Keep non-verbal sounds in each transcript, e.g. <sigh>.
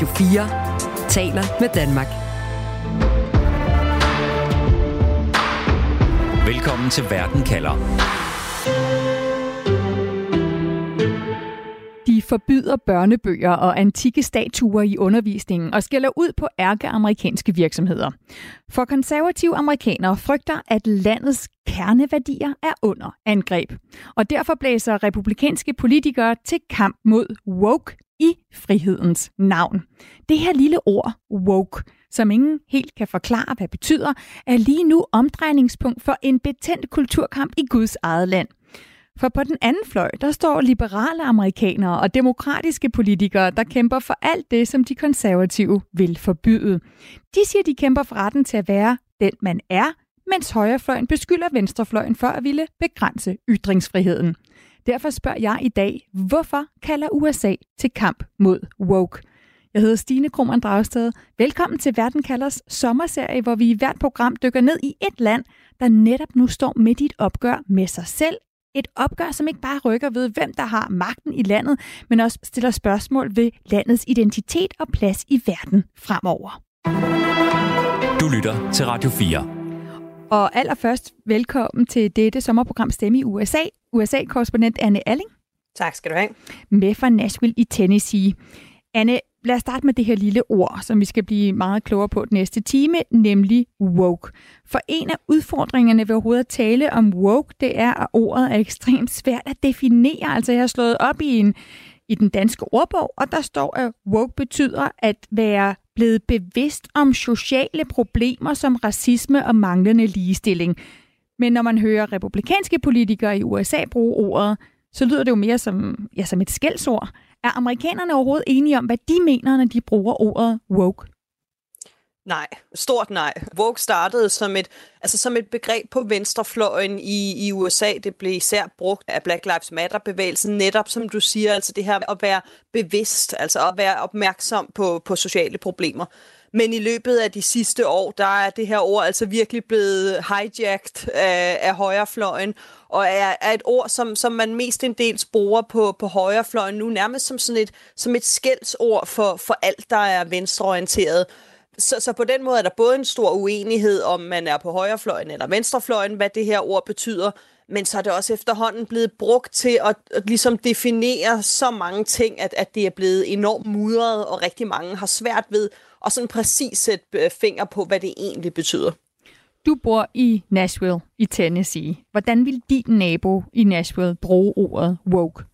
Radio 4 taler med Danmark. Velkommen til Verden kalder. De forbyder børnebøger og antikke statuer i undervisningen og skælder ud på ærkeamerikanske virksomheder. For konservative amerikanere frygter, at landets kerneværdier er under angreb. Og derfor blæser republikanske politikere til kamp mod woke i frihedens navn. Det her lille ord, woke, som ingen helt kan forklare, hvad betyder, er lige nu omdrejningspunkt for en betændt kulturkamp i Guds eget land. For på den anden fløj, der står liberale amerikanere og demokratiske politikere, der kæmper for alt det, som de konservative vil forbyde. De siger, de kæmper for retten til at være den, man er, mens højrefløjen beskylder venstrefløjen for at ville begrænse ytringsfriheden. Derfor spørger jeg i dag, hvorfor kalder USA til kamp mod woke? Jeg hedder Stine Krohmann Dragsted. Velkommen til Verden kalders sommerserie, hvor vi i hvert program dykker ned i et land, der netop nu står midt i et opgør med sig selv. Et opgør, som ikke bare rykker ved, hvem der har magten i landet, men også stiller spørgsmål ved landets identitet og plads i verden fremover. Du lytter til Radio 4. Og allerførst velkommen til dette sommerprogram Stemme i USA. USA-korrespondent Anne Alling. Tak skal du have. Med fra Nashville i Tennessee. Anne, lad os starte med det her lille ord, som vi skal blive meget klogere på den næste time, nemlig woke. For en af udfordringerne ved overhovedet at tale om woke, det er, at ordet er ekstremt svært at definere. Altså jeg har slået op i en i den danske ordbog, og der står, at woke betyder at være blevet bevidst om sociale problemer som racisme og manglende ligestilling. Men når man hører republikanske politikere i USA bruge ordet, så lyder det jo mere som, ja, som et skældsord. Er amerikanerne overhovedet enige om, hvad de mener, når de bruger ordet woke? Nej, stort nej. Woke startede som et, altså som et begreb på venstrefløjen i, i USA. Det blev især brugt af Black Lives Matter-bevægelsen, netop som du siger, altså det her at være bevidst, altså at være opmærksom på, på sociale problemer. Men i løbet af de sidste år, der er det her ord altså virkelig blevet hijacked af, af højrefløjen, og er, er et ord, som, som man mest en del bruger på, på højrefløjen nu, nærmest som sådan et, som et skældsord for, for alt, der er venstreorienteret. Så, så på den måde er der både en stor uenighed, om man er på højrefløjen eller venstrefløjen, hvad det her ord betyder, men så er det også efterhånden blevet brugt til at, at ligesom definere så mange ting, at, at det er blevet enormt mudret, og rigtig mange har svært ved at sådan præcis sætte øh, finger på, hvad det egentlig betyder. Du bor i Nashville i Tennessee. Hvordan vil din nabo i Nashville bruge ordet woke?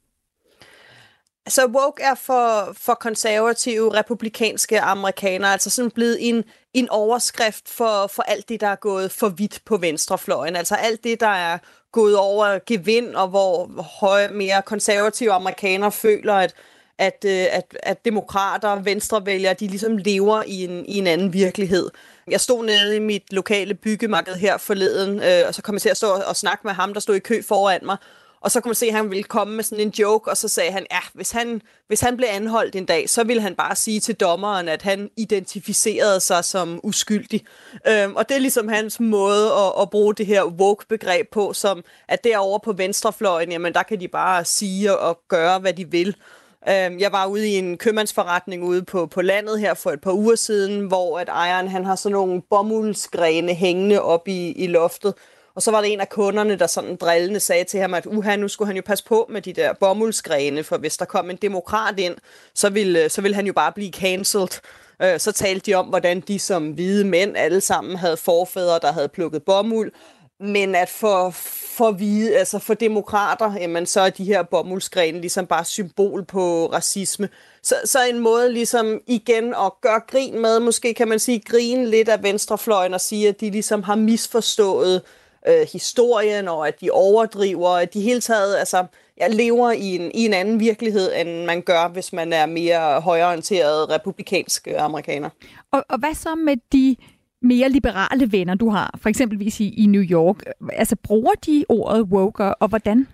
Altså woke er for, for konservative, republikanske amerikanere altså sådan blevet en, en overskrift for, for alt det, der er gået for vidt på venstrefløjen. Altså alt det, der er gået over gevind, og hvor høje, mere konservative amerikanere føler, at, at, øh, at, at demokrater og venstrevælgere, de ligesom lever i en, i en anden virkelighed. Jeg stod nede i mit lokale byggemarked her forleden, øh, og så kom jeg til at stå og snakke med ham, der stod i kø foran mig, og så kunne man se, at han ville komme med sådan en joke, og så sagde han, ja, hvis han, hvis han blev anholdt en dag, så ville han bare sige til dommeren, at han identificerede sig som uskyldig. Øhm, og det er ligesom hans måde at, at bruge det her woke-begreb på, som at derovre på venstrefløjen, jamen der kan de bare sige og gøre, hvad de vil. Øhm, jeg var ude i en købmandsforretning ude på, på landet her for et par uger siden, hvor at ejeren han har sådan nogle bomuldsgrene hængende op i, i loftet, og så var der en af kunderne, der sådan drillende sagde til ham, at uha, nu skulle han jo passe på med de der bomuldsgrene, for hvis der kom en demokrat ind, så ville, så ville han jo bare blive cancelled. Øh, så talte de om, hvordan de som hvide mænd alle sammen havde forfædre, der havde plukket bomuld, men at for, for hvide, altså for demokrater, jamen, så er de her bomuldsgrene ligesom bare symbol på racisme. Så, så en måde ligesom igen at gøre grin med, måske kan man sige grine lidt af venstrefløjen og sige, at de ligesom har misforstået øh, historien, og at de overdriver, at de hele taget altså, ja, lever i en, i en anden virkelighed, end man gør, hvis man er mere højorienteret republikansk amerikaner. Og, og hvad så med de mere liberale venner, du har, for eksempelvis i, i New York? Altså, bruger de ordet woke, og hvordan?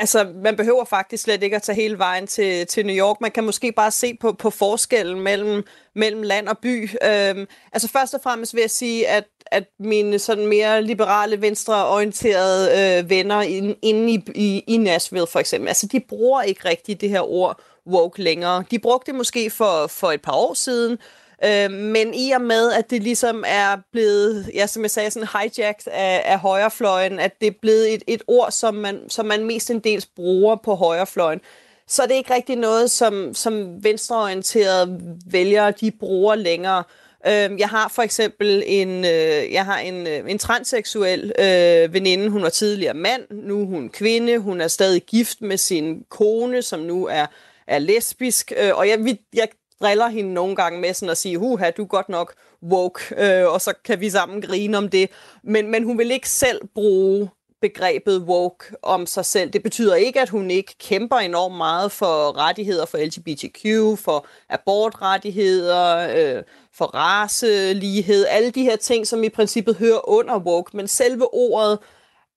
Altså, man behøver faktisk slet ikke at tage hele vejen til, til New York. Man kan måske bare se på, på forskellen mellem, mellem land og by. Øhm, altså, først og fremmest vil jeg sige, at, at mine sådan mere liberale, venstreorienterede øh, venner inde i, i, i Nashville for eksempel, altså, de bruger ikke rigtigt det her ord woke længere. De brugte det måske for, for et par år siden, øh, men i og med, at det ligesom er blevet, ja, som jeg sagde, sådan hijacked af, af højrefløjen, at det er blevet et, et ord, som man, som man mest en dels bruger på højrefløjen, så er det ikke rigtig noget, som, som venstreorienterede vælgere, de bruger længere. Øh, jeg har for eksempel en, øh, jeg har en, øh, en transseksuel øh, veninde. Hun var tidligere mand, nu er hun kvinde. Hun er stadig gift med sin kone, som nu er, er lesbisk. Øh, og jeg, vi, jeg driller hende nogle gange med sådan at sige, huha, du er godt nok woke, øh, og så kan vi sammen grine om det. Men, men hun vil ikke selv bruge begrebet woke om sig selv. Det betyder ikke, at hun ikke kæmper enormt meget for rettigheder for LGBTQ, for abortrettigheder, øh, for racelighed, alle de her ting, som i princippet hører under woke, men selve ordet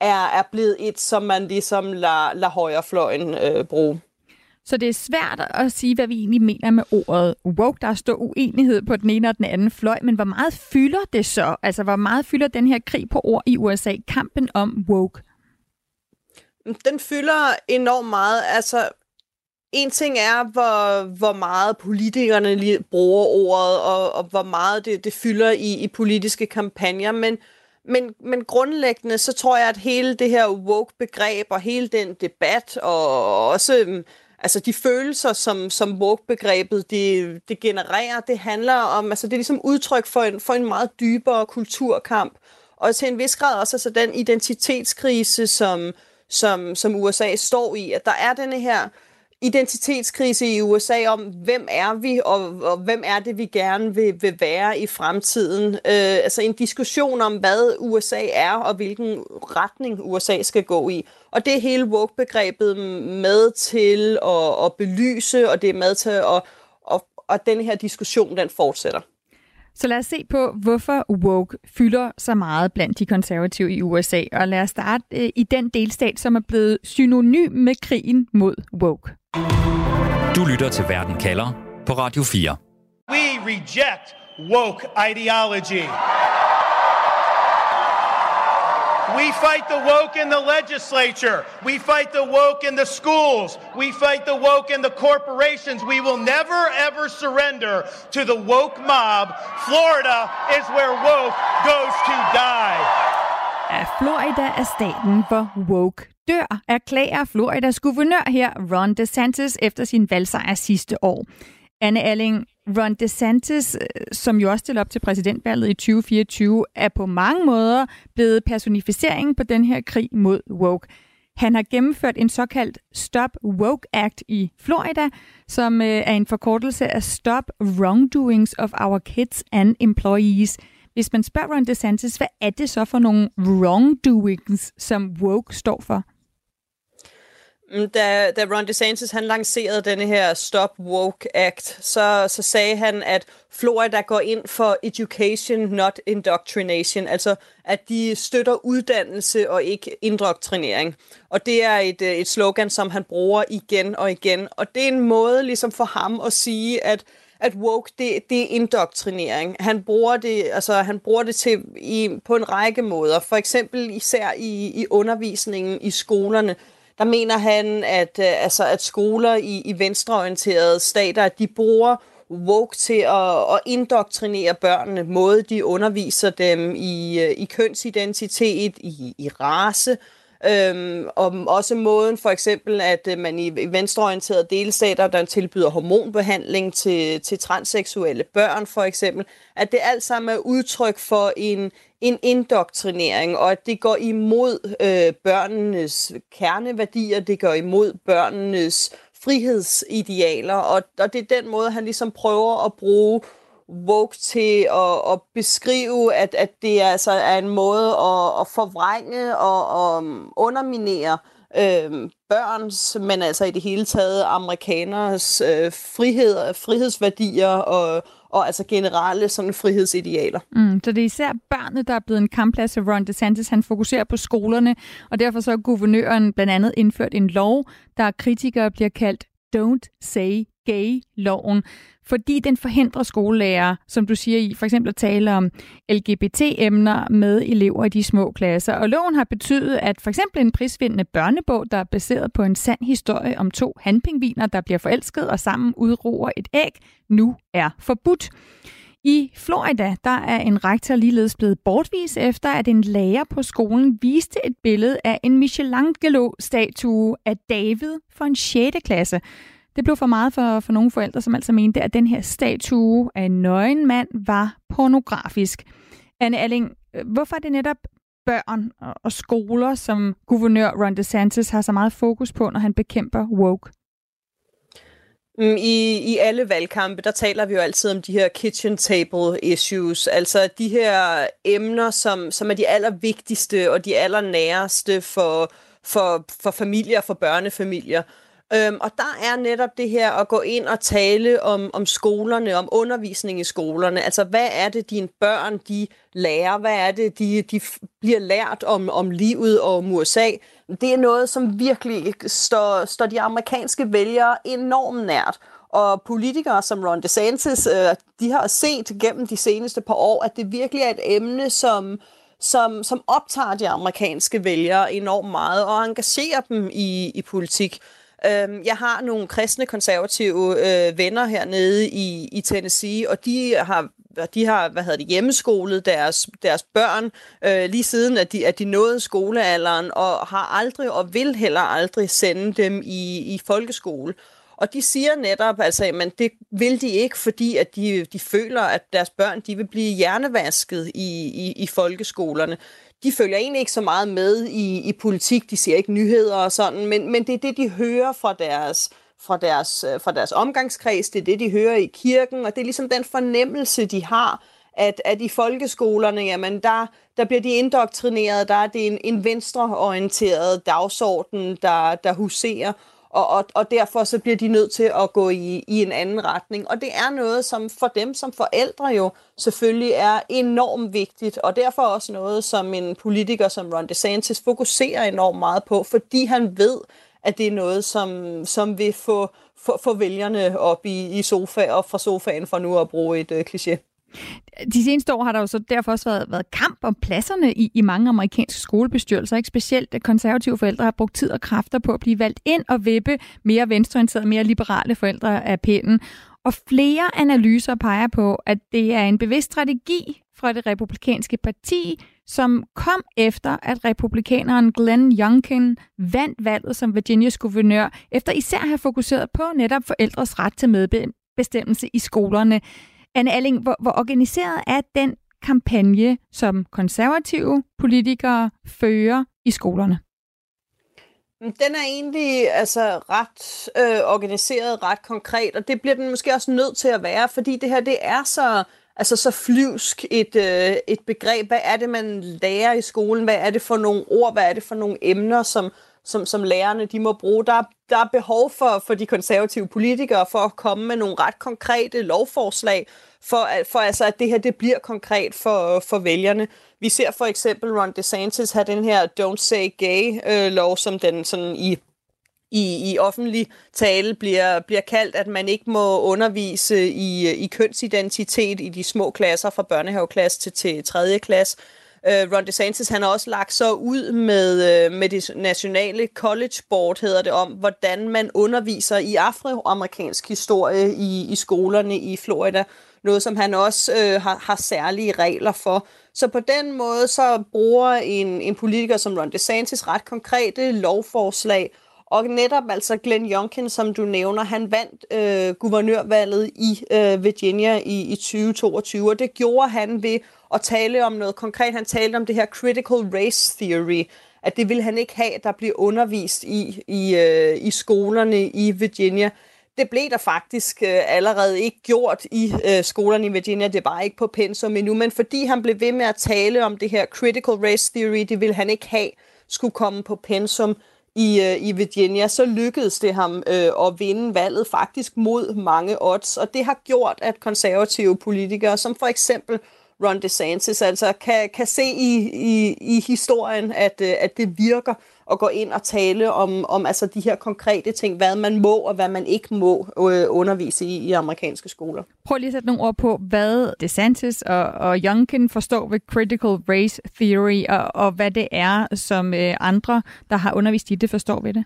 er, er blevet et, som man ligesom lader, lader højrefløjen øh, bruge. Så det er svært at sige, hvad vi egentlig mener med ordet woke. Der er stor uenighed på den ene og den anden fløj, men hvor meget fylder det så? Altså, hvor meget fylder den her krig på ord i USA, kampen om woke? Den fylder enormt meget. Altså, en ting er, hvor, hvor meget politikerne lige bruger ordet, og, og hvor meget det, det fylder i, i politiske kampagner, men, men, men grundlæggende, så tror jeg, at hele det her woke-begreb, og hele den debat, og også mm, altså de følelser, som, som woke-begrebet det, det genererer, det handler om, altså det er ligesom udtryk for en, for en meget dybere kulturkamp, og til en vis grad også altså den identitetskrise, som, som, som USA står i, at der er denne her identitetskrise i USA om, hvem er vi, og, og hvem er det, vi gerne vil, vil være i fremtiden. Øh, altså en diskussion om, hvad USA er, og hvilken retning USA skal gå i. Og det er hele woke-begrebet med til at, at belyse, og det er med til at, og, og den her diskussion, den fortsætter. Så lad os se på, hvorfor woke fylder så meget blandt de konservative i USA. Og lad os starte øh, i den delstat, som er blevet synonym med krigen mod woke. Du lytter til Verden kalder på Radio 4. We reject woke ideology. We fight the woke in the legislature. We fight the woke in the schools. We fight the woke in the corporations. We will never ever surrender to the woke mob. Florida is where woke goes to die. Ja, Florida er staten, hvor woke dør, erklærer Floridas guvernør her, Ron DeSantis, efter sin valgsejr sidste år. Anne Alling, Ron DeSantis, øh, som jo også stiller op til præsidentvalget i 2024, er på mange måder blevet personificeringen på den her krig mod woke. Han har gennemført en såkaldt Stop Woke Act i Florida, som øh, er en forkortelse af Stop Wrongdoings of Our Kids and Employees. Hvis man spørger Ron DeSantis, hvad er det så for nogle wrongdoings, som woke står for? Mm, da, da Ron DeSantis han lancerede denne her Stop Woke Act, så, så sagde han, at Florida går ind for education, not indoctrination. Altså, at de støtter uddannelse og ikke indoktrinering. Og det er et, øh, et slogan, som han bruger igen og igen. Og det er en måde ligesom for ham at sige, at at woke, det, det er indoktrinering. Han bruger det, altså, han bruger det til, i, på en række måder. For eksempel især i, i undervisningen i skolerne der mener han, at, øh, altså, at skoler i, i venstreorienterede stater, de bruger woke til at, at indoktrinere børnene, måde de underviser dem i, øh, i kønsidentitet, i, i race, Øhm, og også måden for eksempel, at øh, man i venstreorienterede delstater, der tilbyder hormonbehandling til, til transseksuelle børn for eksempel, at det alt sammen er udtryk for en, en indoktrinering, og at det går imod øh, børnenes kerneværdier, det går imod børnenes frihedsidealer, og, og det er den måde, han ligesom prøver at bruge woke til at, at beskrive, at, at det altså er en måde at, at forvrænge og, og um, underminere øh, børns, men altså i det hele taget amerikaners øh, frihed, frihedsværdier og, og altså generelle sådan frihedsidealer. Mm, så det er især børnene, der er blevet en kampplads af Ron DeSantis. Han fokuserer på skolerne, og derfor så har guvernøren blandt andet indført en lov, der kritikere bliver kaldt Don't Say Gay-loven, fordi den forhindrer skolelærer, som du siger i, for eksempel at tale om LGBT-emner med elever i de små klasser. Og loven har betydet, at for eksempel en prisvindende børnebog, der er baseret på en sand historie om to handpingviner, der bliver forelsket og sammen udroer et æg, nu er forbudt. I Florida, der er en rektor ligeledes blevet bortvist efter, at en lærer på skolen viste et billede af en Michelangelo-statue af David for en 6. klasse. Det blev for meget for, for nogle forældre, som altså mente, at den her statue af en nøgen mand var pornografisk. Anne Alling, øh, hvorfor er det netop børn og skoler, som guvernør Ron DeSantis har så meget fokus på, når han bekæmper woke? Mm, I, I alle valgkampe, der taler vi jo altid om de her kitchen table issues, altså de her emner, som, som er de allervigtigste og de allernæreste for, for, for familier, for børnefamilier. Øhm, og der er netop det her at gå ind og tale om, om skolerne, om undervisning i skolerne. Altså, hvad er det, dine børn de lærer? Hvad er det, de, de bliver lært om, om livet og om USA? Det er noget, som virkelig står, står de amerikanske vælgere enormt nært. Og politikere som Ron DeSantis, øh, de har set gennem de seneste par år, at det virkelig er et emne, som, som, som optager de amerikanske vælgere enormt meget og engagerer dem i, i politik. Øhm, jeg har nogle kristne konservative øh, venner hernede i, i Tennessee, og de har de har hvad hedder det, hjemmeskolet deres, deres børn øh, lige siden, at de, at de nåede skolealderen, og har aldrig og vil heller aldrig sende dem i, i folkeskole. Og de siger netop, altså, men det vil de ikke, fordi at de, de føler, at deres børn de vil blive hjernevasket i, i, i folkeskolerne de følger egentlig ikke så meget med i, i politik, de ser ikke nyheder og sådan, men, men det er det, de hører fra deres, fra, deres, øh, fra deres omgangskreds, det er det, de hører i kirken, og det er ligesom den fornemmelse, de har, at, at i folkeskolerne, jamen der, der bliver de indoktrineret, der er det en, en venstreorienteret dagsorden, der, der huserer, og, og, og derfor så bliver de nødt til at gå i, i en anden retning. Og det er noget, som for dem som forældre jo selvfølgelig er enormt vigtigt, og derfor også noget, som en politiker som Ron DeSantis fokuserer enormt meget på, fordi han ved, at det er noget, som, som vil få, få, få vælgerne op i, i sofa og fra sofaen, for nu at bruge et øh, kliché. De seneste år har der jo så derfor også været, været kamp om pladserne i, i mange amerikanske skolebestyrelser. Ikke specielt at konservative forældre har brugt tid og kræfter på at blive valgt ind og vippe mere venstreorienterede, mere liberale forældre af pinden. Og flere analyser peger på, at det er en bevidst strategi fra det republikanske parti, som kom efter, at republikaneren Glenn Youngkin vandt valget som Virginias guvernør, efter især at have fokuseret på netop forældres ret til medbestemmelse i skolerne. Anne Alling, hvor, hvor organiseret er den kampagne, som konservative politikere fører i skolerne? Mm, den er egentlig altså ret øh, organiseret, ret konkret, og det bliver den måske også nødt til at være, fordi det her det er så altså så flyvsk et, øh, et begreb. Hvad er det, man lærer i skolen? Hvad er det for nogle ord? Hvad er det for nogle emner, som, som, som lærerne de må bruge? Der, der er behov for, for de konservative politikere for at komme med nogle ret konkrete lovforslag, for, for altså, at det her det bliver konkret for, for vælgerne. Vi ser for eksempel Ron DeSantis have den her Don't Say Gay-lov, øh, som den sådan i i, i offentlig tale bliver, bliver kaldt, at man ikke må undervise i, i kønsidentitet i de små klasser fra børnehaveklasse til, til 3. klasse. Øh, Ron DeSantis han har også lagt så ud med, øh, med det nationale college board, hedder det om, hvordan man underviser i afroamerikansk historie i, i skolerne i Florida. Noget, som han også øh, har, har særlige regler for. Så på den måde så bruger en, en politiker som Ron DeSantis ret konkrete lovforslag og netop altså Glenn Youngkin, som du nævner, han vandt øh, guvernørvalget i øh, Virginia i, i 2022, og det gjorde han ved at tale om noget konkret. Han talte om det her critical race theory, at det ville han ikke have, der bliver undervist i, i, øh, i skolerne i Virginia. Det blev der faktisk øh, allerede ikke gjort i øh, skolerne i Virginia, det var ikke på pensum endnu, men fordi han blev ved med at tale om det her critical race theory, det ville han ikke have skulle komme på pensum, i, øh, i Virginia, så lykkedes det ham øh, at vinde valget faktisk mod mange odds. Og det har gjort, at konservative politikere, som for eksempel Ron DeSantis, altså kan, kan se i, i, i historien, at, øh, at det virker at gå ind og tale om, om altså de her konkrete ting, hvad man må og hvad man ikke må øh, undervise i i amerikanske skoler. Prøv lige at sætte nogle ord på, hvad DeSantis og, og Youngkin forstår ved critical race theory, og, og hvad det er, som øh, andre, der har undervist i det, forstår ved det.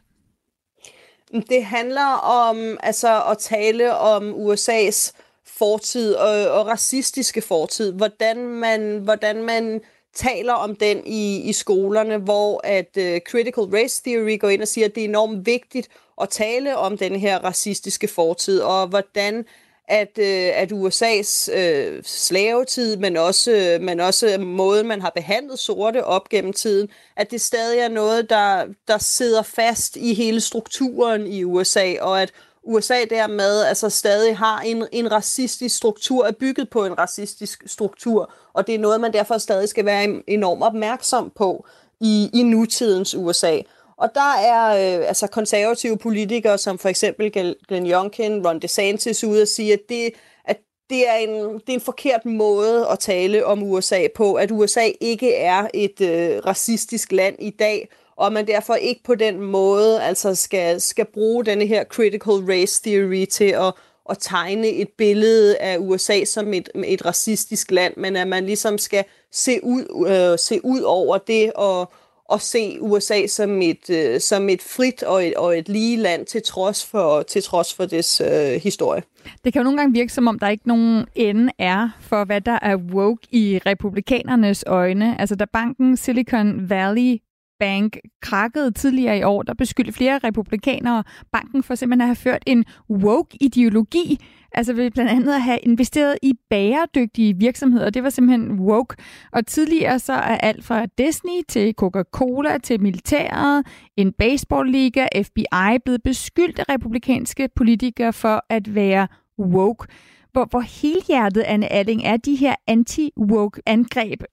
Det handler om altså at tale om USA's fortid og, og racistiske fortid, hvordan man, hvordan man taler om den i, i skolerne, hvor at uh, critical race theory går ind og siger, at det er enormt vigtigt at tale om den her racistiske fortid, og hvordan at, øh, at USA's øh, slavetid, men også, øh, men også måden, man har behandlet sorte op gennem tiden, at det stadig er noget, der, der sidder fast i hele strukturen i USA, og at USA dermed altså stadig har en, en racistisk struktur, er bygget på en racistisk struktur, og det er noget, man derfor stadig skal være enormt opmærksom på i, i nutidens USA. Og der er øh, altså konservative politikere, som for eksempel Glenn Youngkin, Ron DeSantis, ude og sige, at det, at det er, en, det er en forkert måde at tale om USA på, at USA ikke er et øh, racistisk land i dag, og man derfor ikke på den måde altså skal, skal bruge denne her critical race theory til at, at tegne et billede af USA som et, et racistisk land, men at man ligesom skal se ud, øh, se ud over det og, og se USA som et, øh, som et frit og et, og et lige land til trods for, til trods for dets øh, historie. Det kan jo nogle gange virke som om, der ikke nogen ende er for, hvad der er woke i republikanernes øjne. Altså da banken Silicon Valley Bank krakkede tidligere i år, der beskyldte flere republikanere banken for simpelthen at have ført en woke-ideologi, altså ved blandt andet at have investeret i bæredygtige virksomheder. Det var simpelthen woke. Og tidligere så er alt fra Disney til Coca-Cola til militæret, en baseballliga, FBI blevet beskyldt af republikanske politikere for at være woke. Hvor, hvor helhjertet, Anne Alling, er de her anti-woke-angreb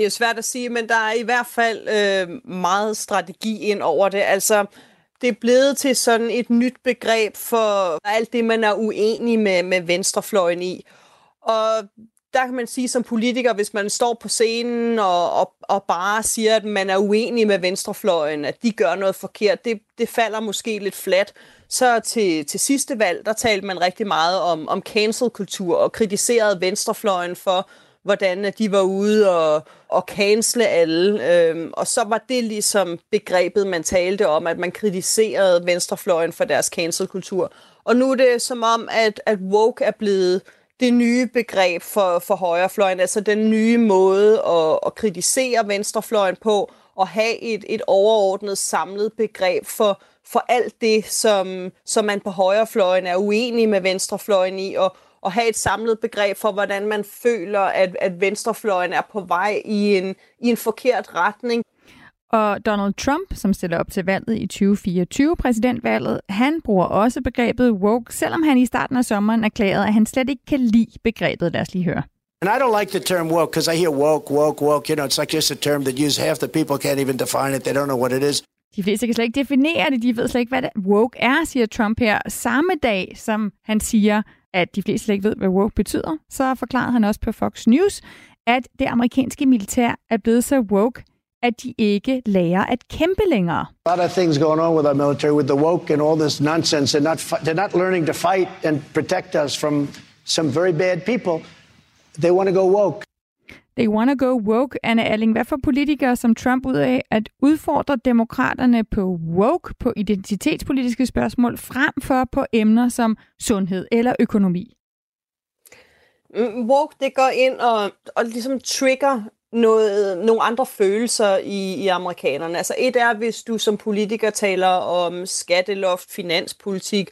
det er jo svært at sige, men der er i hvert fald øh, meget strategi ind over det. Altså, det er blevet til sådan et nyt begreb for alt det, man er uenig med, med venstrefløjen i. Og der kan man sige som politiker, hvis man står på scenen og, og, og bare siger, at man er uenig med venstrefløjen, at de gør noget forkert, det, det falder måske lidt flat. Så til, til sidste valg, der talte man rigtig meget om, om cancel-kultur og kritiserede venstrefløjen for, hvordan de var ude og, og cancele alle. Øhm, og så var det ligesom begrebet, man talte om, at man kritiserede venstrefløjen for deres cancelkultur. Og nu er det som om, at, at woke er blevet det nye begreb for, for højrefløjen, altså den nye måde at, at kritisere venstrefløjen på, og have et, et overordnet samlet begreb for, for alt det, som, som man på højrefløjen er uenig med venstrefløjen i, og, at have et samlet begreb for, hvordan man føler, at, at venstrefløjen er på vej i en, i en forkert retning. Og Donald Trump, som stiller op til valget i 2024, præsidentvalget, han bruger også begrebet woke, selvom han i starten af sommeren erklærede, at han slet ikke kan lide begrebet. Lad os lige høre. And I don't like the term woke because I hear woke, woke, woke. You know, it's like just a term that use half the people can't even define it. They don't know what it is. De fleste kan slet ikke definere det. De ved slet ikke, hvad det woke er, siger Trump her. Samme dag, som han siger, at de fleste slet ikke ved, hvad woke betyder, så forklarede han også på Fox News, at det amerikanske militær er blevet så woke, at de ikke lærer at kæmpe længere. A lot of things going on with our military, with the woke and all this nonsense. They're not, they're not learning to fight and protect us from some very bad people. They want to go woke. They wanna go woke, Anna Alling, Hvad får politikere som Trump ud af at udfordre demokraterne på woke, på identitetspolitiske spørgsmål, frem for på emner som sundhed eller økonomi? Mm, woke, det går ind og, og ligesom trigger noget, nogle andre følelser i, i amerikanerne. Altså et er, hvis du som politiker taler om skatteloft, finanspolitik,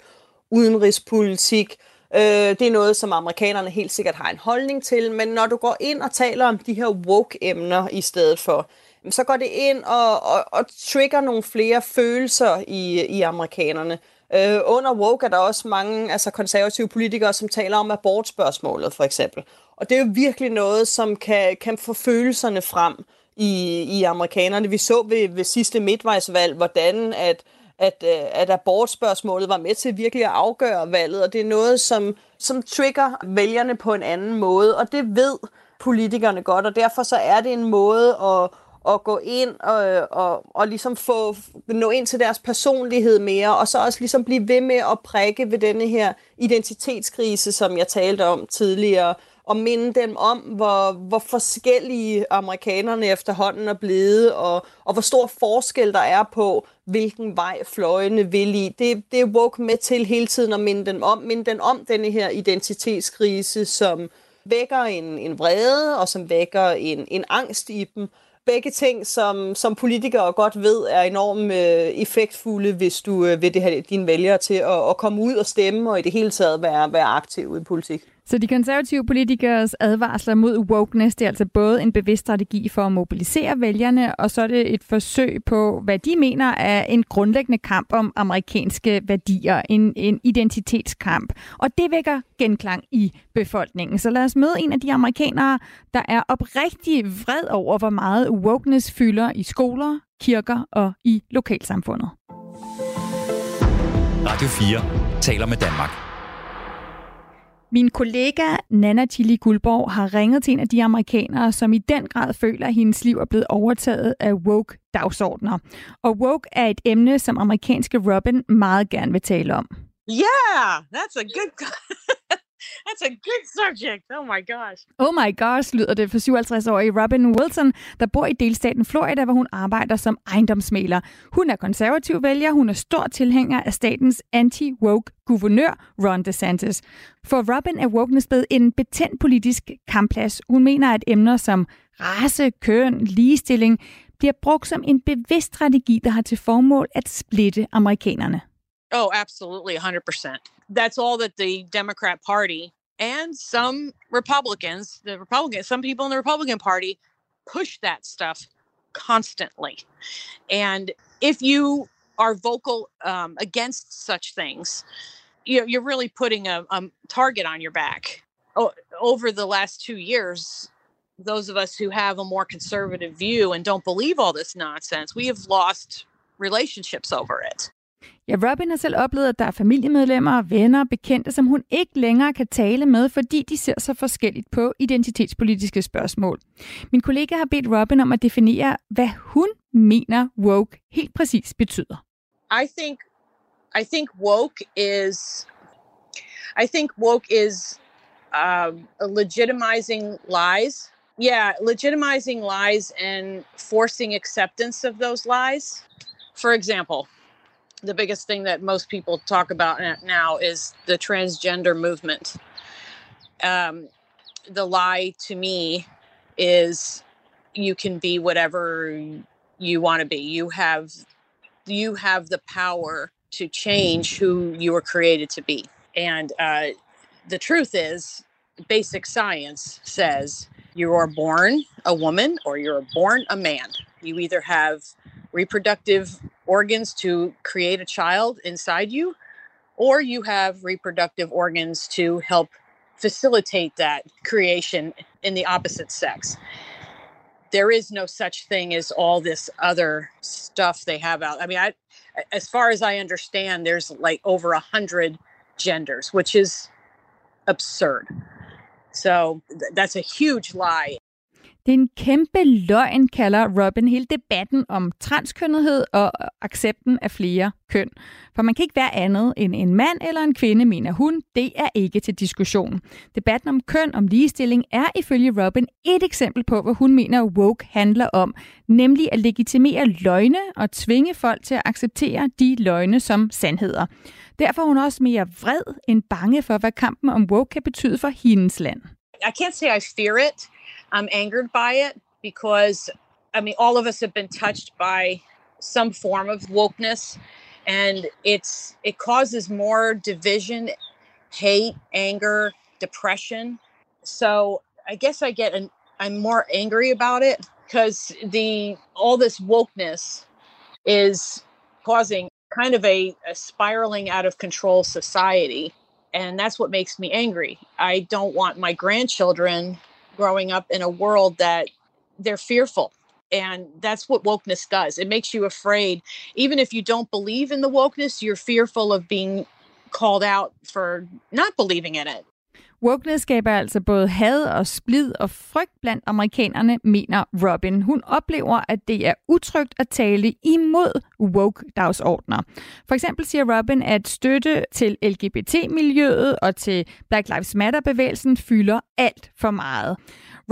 udenrigspolitik, Øh, det er noget, som amerikanerne helt sikkert har en holdning til, men når du går ind og taler om de her woke-emner i stedet for, så går det ind og, og, og trigger nogle flere følelser i, i amerikanerne. Øh, under woke er der også mange altså konservative politikere, som taler om abortspørgsmålet for eksempel. Og det er jo virkelig noget, som kan, kan få følelserne frem i, i amerikanerne. Vi så ved, ved sidste midtvejsvalg, hvordan at at, øh, at abortspørgsmålet var med til virkelig at afgøre valget, og det er noget, som, som trigger vælgerne på en anden måde, og det ved politikerne godt, og derfor så er det en måde at, at gå ind og, og, og ligesom få nå ind til deres personlighed mere, og så også ligesom blive ved med at prikke ved denne her identitetskrise, som jeg talte om tidligere, og minde dem om, hvor, hvor forskellige amerikanerne efterhånden er blevet, og, og hvor stor forskel der er på, hvilken vej fløjene vil i. Det, det er woke med til hele tiden at minde dem om, minde dem om denne her identitetskrise, som vækker en, en vrede, og som vækker en, en angst i dem. Begge ting, som, som politikere godt ved, er enormt øh, effektfulde, hvis du øh, vil det have dine vælgere til at, at komme ud og stemme, og i det hele taget være, være aktiv i politik. Så de konservative politikers advarsler mod wokeness, det er altså både en bevidst strategi for at mobilisere vælgerne, og så er det et forsøg på, hvad de mener er en grundlæggende kamp om amerikanske værdier, en, en identitetskamp. Og det vækker genklang i befolkningen. Så lad os møde en af de amerikanere, der er oprigtig vred over, hvor meget wokeness fylder i skoler, kirker og i lokalsamfundet. Radio 4 taler med Danmark. Min kollega Nana Chili Guldborg har ringet til en af de amerikanere, som i den grad føler, at hendes liv er blevet overtaget af woke dagsordner. Og woke er et emne, som amerikanske Robin meget gerne vil tale om. Yeah, that's a good <laughs> That's a good subject. Oh my gosh. Oh my gosh, lyder det for 57-årige Robin Wilson, der bor i delstaten Florida, hvor hun arbejder som ejendomsmaler. Hun er konservativ vælger. Hun er stor tilhænger af statens anti-woke guvernør Ron DeSantis. For Robin er wokeness blevet en betændt politisk kampplads. Hun mener, at emner som race, køn, ligestilling bliver brugt som en bevidst strategi, der har til formål at splitte amerikanerne. Oh, absolutely, 100%. That's all that the Democrat Party and some Republicans, the Republicans, some people in the Republican Party push that stuff constantly. And if you are vocal um, against such things, you know, you're really putting a, a target on your back. Over the last two years, those of us who have a more conservative view and don't believe all this nonsense, we have lost relationships over it. Ja, Robin har selv oplevet, at der er familiemedlemmer, venner, bekendte, som hun ikke længere kan tale med, fordi de ser så forskelligt på identitetspolitiske spørgsmål. Min kollega har bedt Robin om at definere, hvad hun mener woke helt præcis betyder. I think I think woke is I think woke is um, legitimizing lies. Yeah, legitimizing lies and forcing acceptance of those lies. For example, the biggest thing that most people talk about now is the transgender movement. Um, the lie to me is you can be whatever you want to be. You have you have the power to change who you were created to be. And uh, the truth is, basic science says you are born a woman or you're born a man. You either have reproductive organs to create a child inside you, or you have reproductive organs to help facilitate that creation in the opposite sex. There is no such thing as all this other stuff they have out. I mean, I, as far as I understand, there's like over a hundred genders, which is absurd. So th- that's a huge lie. Det er en kæmpe løgn, kalder Robin hele debatten om transkønnethed og accepten af flere køn. For man kan ikke være andet end en mand eller en kvinde, mener hun. Det er ikke til diskussion. Debatten om køn, om ligestilling, er ifølge Robin et eksempel på, hvad hun mener woke handler om. Nemlig at legitimere løgne og tvinge folk til at acceptere de løgne som sandheder. Derfor er hun også mere vred end bange for, hvad kampen om woke kan betyde for hendes land. I can't say I fear it. I'm angered by it because I mean all of us have been touched by some form of wokeness and it's it causes more division, hate, anger, depression. So I guess I get an I'm more angry about it because the all this wokeness is causing kind of a, a spiraling out of control society and that's what makes me angry. I don't want my grandchildren growing up in a world that they're fearful and that's what wokeness does. It makes you afraid. Even if you don't believe in the wokeness you're fearful of being called out for not believing in it Wokeness skaber altså både had og splid og frygt blandt amerikanerne, mener Robin. Hun oplever, at det er utrygt at tale imod woke-dagsordner. For eksempel siger Robin, at støtte til LGBT-miljøet og til Black Lives Matter-bevægelsen fylder alt for meget.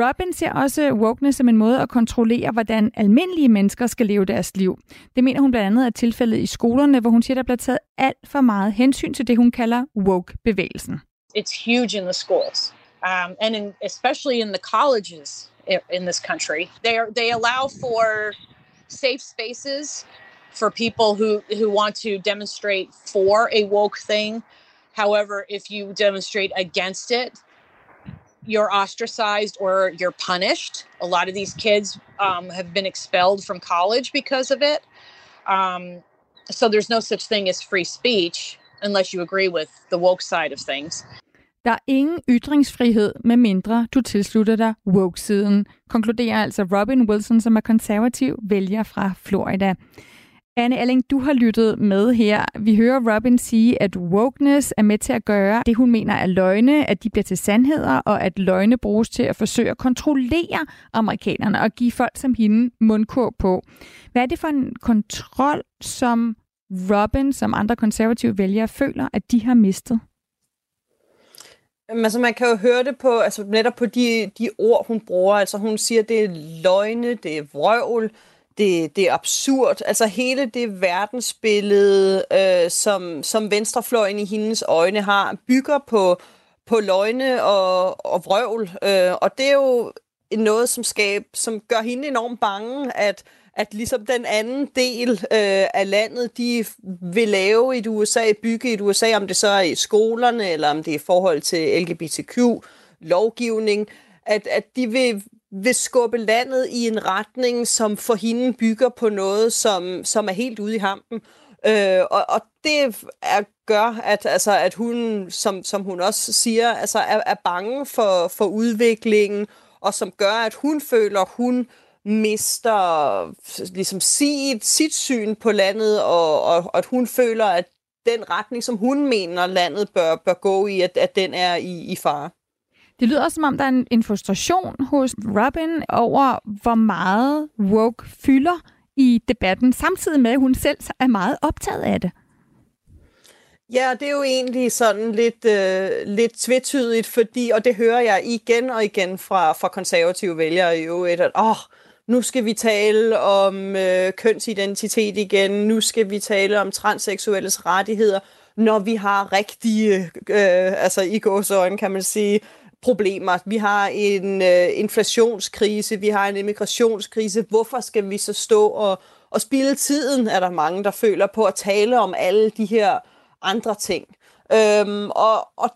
Robin ser også wokeness som en måde at kontrollere, hvordan almindelige mennesker skal leve deres liv. Det mener hun blandt andet er tilfældet i skolerne, hvor hun siger, der bliver taget alt for meget hensyn til det, hun kalder woke-bevægelsen. It's huge in the schools, um, and in, especially in the colleges in this country. They are, they allow for safe spaces for people who who want to demonstrate for a woke thing. However, if you demonstrate against it, you're ostracized or you're punished. A lot of these kids um, have been expelled from college because of it. Um, so there's no such thing as free speech unless you agree with the woke side of things. Der er ingen ytringsfrihed, med mindre du tilslutter dig woke-siden, konkluderer altså Robin Wilson, som er konservativ vælger fra Florida. Anne Alling, du har lyttet med her. Vi hører Robin sige, at wokeness er med til at gøre det, hun mener er løgne, at de bliver til sandheder, og at løgne bruges til at forsøge at kontrollere amerikanerne og give folk som hende mundkur på. Hvad er det for en kontrol, som Robin, som andre konservative vælgere, føler, at de har mistet? Altså, man kan jo høre det på, altså netop på de, de ord, hun bruger. Altså, hun siger, det er løgne, det er vrøvl, det, det er absurd. Altså, hele det verdensbillede, øh, som, som venstrefløjen i hendes øjne har, bygger på, på løgne og, og vrøvl. Øh, og det er jo noget, som, skab, som gør hende enormt bange, at at ligesom den anden del øh, af landet, de vil lave et USA, bygge et USA, om det så er i skolerne, eller om det er i forhold til LGBTQ-lovgivning, at, at de vil, vil skubbe landet i en retning, som for hende bygger på noget, som, som er helt ude i hampen. Øh, og, og det er, gør, at, altså, at hun, som, som hun også siger, altså, er, er bange for, for udviklingen, og som gør, at hun føler, hun mister ligesom sit, sit syn på landet, og, og, og at hun føler, at den retning, som hun mener, landet bør, bør gå i, at, at den er i, i fare. Det lyder også som om, der er en, en frustration hos Robin over, hvor meget woke fylder i debatten, samtidig med, at hun selv er meget optaget af det. Ja, det er jo egentlig sådan lidt, øh, lidt tvetydigt, fordi, og det hører jeg igen og igen fra, fra konservative vælgere i øvrigt, at åh, nu skal vi tale om øh, kønsidentitet igen, nu skal vi tale om transseksuelles rettigheder, når vi har rigtige, øh, altså i gåsøjne kan man sige, problemer. Vi har en øh, inflationskrise, vi har en immigrationskrise. Hvorfor skal vi så stå og, og spille tiden, er der mange, der føler på at tale om alle de her andre ting. Øhm, og, og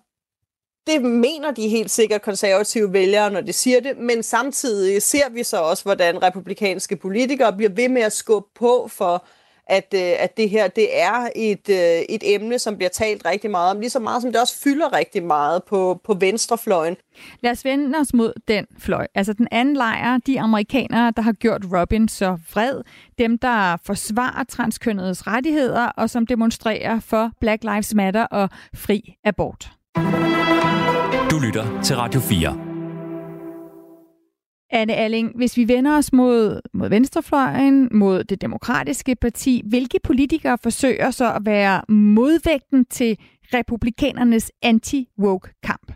det mener de helt sikkert konservative vælgere, når de siger det, men samtidig ser vi så også, hvordan republikanske politikere bliver ved med at skubbe på for, at, øh, at det her det er et, øh, et emne, som bliver talt rigtig meget om, lige så meget som det også fylder rigtig meget på, på venstrefløjen. Lad os vende os mod den fløj. Altså den anden lejr, de amerikanere, der har gjort Robin så vred. Dem, der forsvarer transkønnedes rettigheder og som demonstrerer for Black Lives Matter og fri abort. Du lytter til Radio 4. Anne Alling, hvis vi vender os mod, mod venstrefløjen, mod det demokratiske parti, hvilke politikere forsøger så at være modvægten til republikanernes anti-woke-kamp?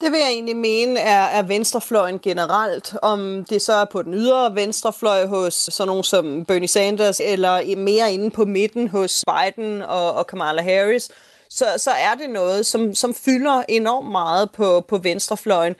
Det vil jeg egentlig mene er, er venstrefløjen generelt. Om det så er på den ydre venstrefløj hos sådan nogen som Bernie Sanders, eller mere inde på midten hos Biden og, og Kamala Harris, så, så er det noget, som, som fylder enormt meget på, på venstrefløjen.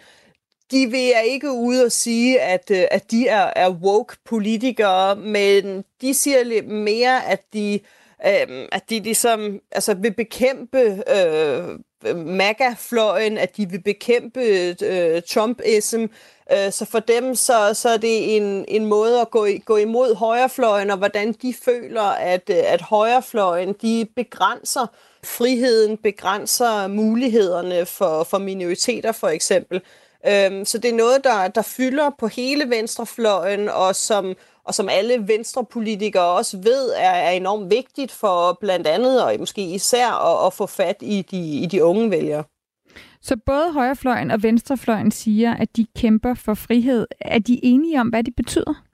De vil jeg ikke ude og sige, at, øh, at de er, er woke politikere, men de siger lidt mere, at de, øh, at de ligesom altså vil bekæmpe øh, MAGA-fløjen, at de vil bekæmpe øh, Trumpism. Øh, så for dem så, så er det en, en måde at gå, gå imod højrefløjen, og hvordan de føler, at, øh, at højrefløjen de begrænser friheden, begrænser mulighederne for, for minoriteter for eksempel. Øhm, så det er noget, der, der fylder på hele venstrefløjen, og som, og som alle venstrepolitikere også ved, er, er enormt vigtigt for blandt andet, og måske især, at, at få fat i de, i de unge vælgere. Så både højrefløjen og venstrefløjen siger, at de kæmper for frihed. Er de enige om, hvad det betyder?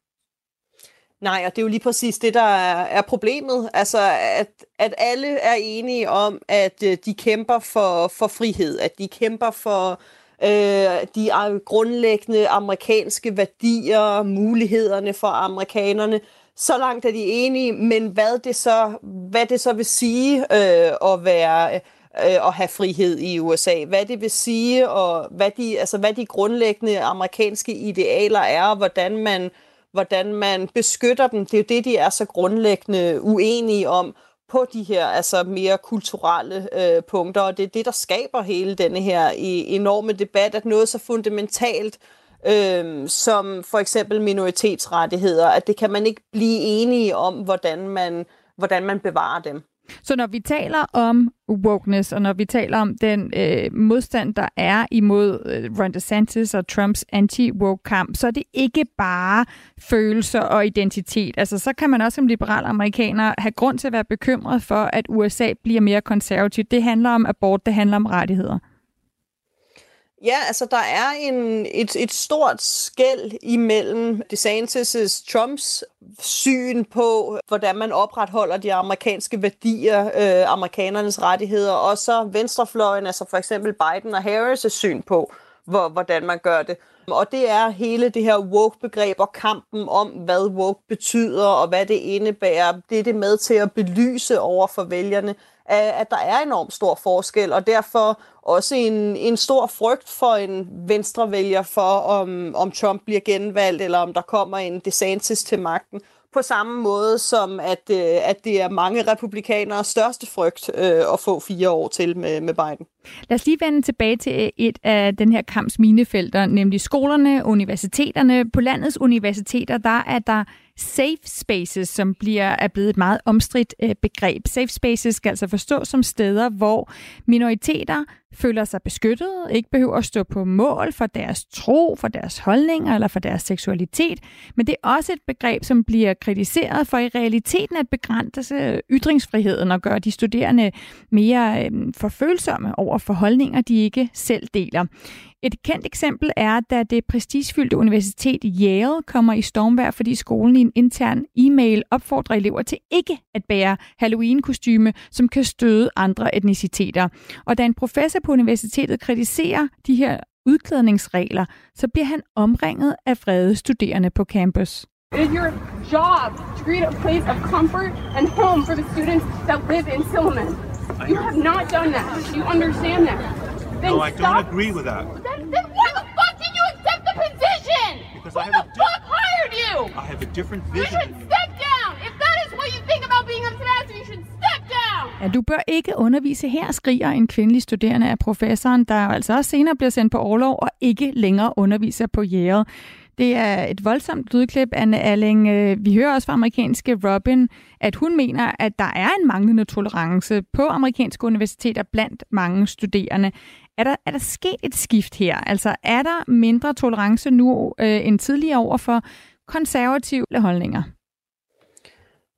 Nej, og det er jo lige præcis det, der er, problemet. Altså, at, at alle er enige om, at øh, de kæmper for, for frihed, at de kæmper for øh, de grundlæggende amerikanske værdier, mulighederne for amerikanerne. Så langt er de enige, men hvad det så, hvad det så vil sige øh, at være øh, at have frihed i USA. Hvad det vil sige, og hvad de, altså, hvad de grundlæggende amerikanske idealer er, og hvordan man, hvordan man beskytter dem. Det er jo det, de er så grundlæggende uenige om på de her altså mere kulturelle øh, punkter, og det er det, der skaber hele denne her enorme debat, at noget så fundamentalt øh, som for eksempel minoritetsrettigheder, at det kan man ikke blive enige om, hvordan man, hvordan man bevarer dem. Så når vi taler om wokeness, og når vi taler om den øh, modstand, der er imod øh, Ron DeSantis og Trumps anti-woke-kamp, så er det ikke bare følelser og identitet. Altså, så kan man også som liberal amerikaner have grund til at være bekymret for, at USA bliver mere konservativt. Det handler om abort, det handler om rettigheder. Ja, altså der er en, et, et stort skæld imellem DeSantis' Trumps syn på, hvordan man opretholder de amerikanske værdier, øh, amerikanernes rettigheder, og så venstrefløjen, altså for eksempel Biden og Harris' syn på, hvor, hvordan man gør det. Og det er hele det her woke-begreb og kampen om, hvad woke betyder og hvad det indebærer. Det er det med til at belyse over for vælgerne, at der er enormt stor forskel, og derfor også en, en stor frygt for en venstrevælger for, om, om Trump bliver genvalgt, eller om der kommer en DeSantis til magten. På samme måde som, at, øh, at det er mange republikanere største frygt øh, at få fire år til med, med Biden. Lad os lige vende tilbage til et af den her kamps minefelter, nemlig skolerne, universiteterne. På landets universiteter, der er der safe spaces, som bliver, er blevet et meget omstridt øh, begreb. Safe spaces skal altså forstås som steder, hvor minoriteter føler sig beskyttet, ikke behøver at stå på mål for deres tro, for deres holdninger eller for deres seksualitet. Men det er også et begreb, som bliver kritiseret for i realiteten at begrænse ytringsfriheden og gøre de studerende mere øh, forfølsomme over for holdninger, de ikke selv deler. Et kendt eksempel er, da det prestigefyldte universitet Yale kommer i stormvær, fordi skolen i en intern e-mail opfordrer elever til ikke at bære Halloween-kostyme, som kan støde andre etniciteter. Og da en professor på universitetet kritiserer de her udklædningsregler, så bliver han omringet af vrede studerende på campus. It is your job to create a place of comfort and home for the students that live in Silliman. You have not done that. You understand that? Then no, I stop. don't agree with that. Then, then why the fuck did you accept the position? Because Who I have the a fuck hired you? I have a different You vision. should step down. If that is what you think about being a pastor, you should step down. Ja, du bør ikke undervise her, skriger en kvindelig studerende af professoren, der altså også senere bliver sendt på overlov og ikke længere underviser på Yale. Det er et voldsomt lydklip, Anne Alling. Øh, vi hører også fra amerikanske Robin, at hun mener, at der er en manglende tolerance på amerikanske universiteter blandt mange studerende. Er der, er der sket et skift her? Altså er der mindre tolerance nu øh, end tidligere over for konservative holdninger?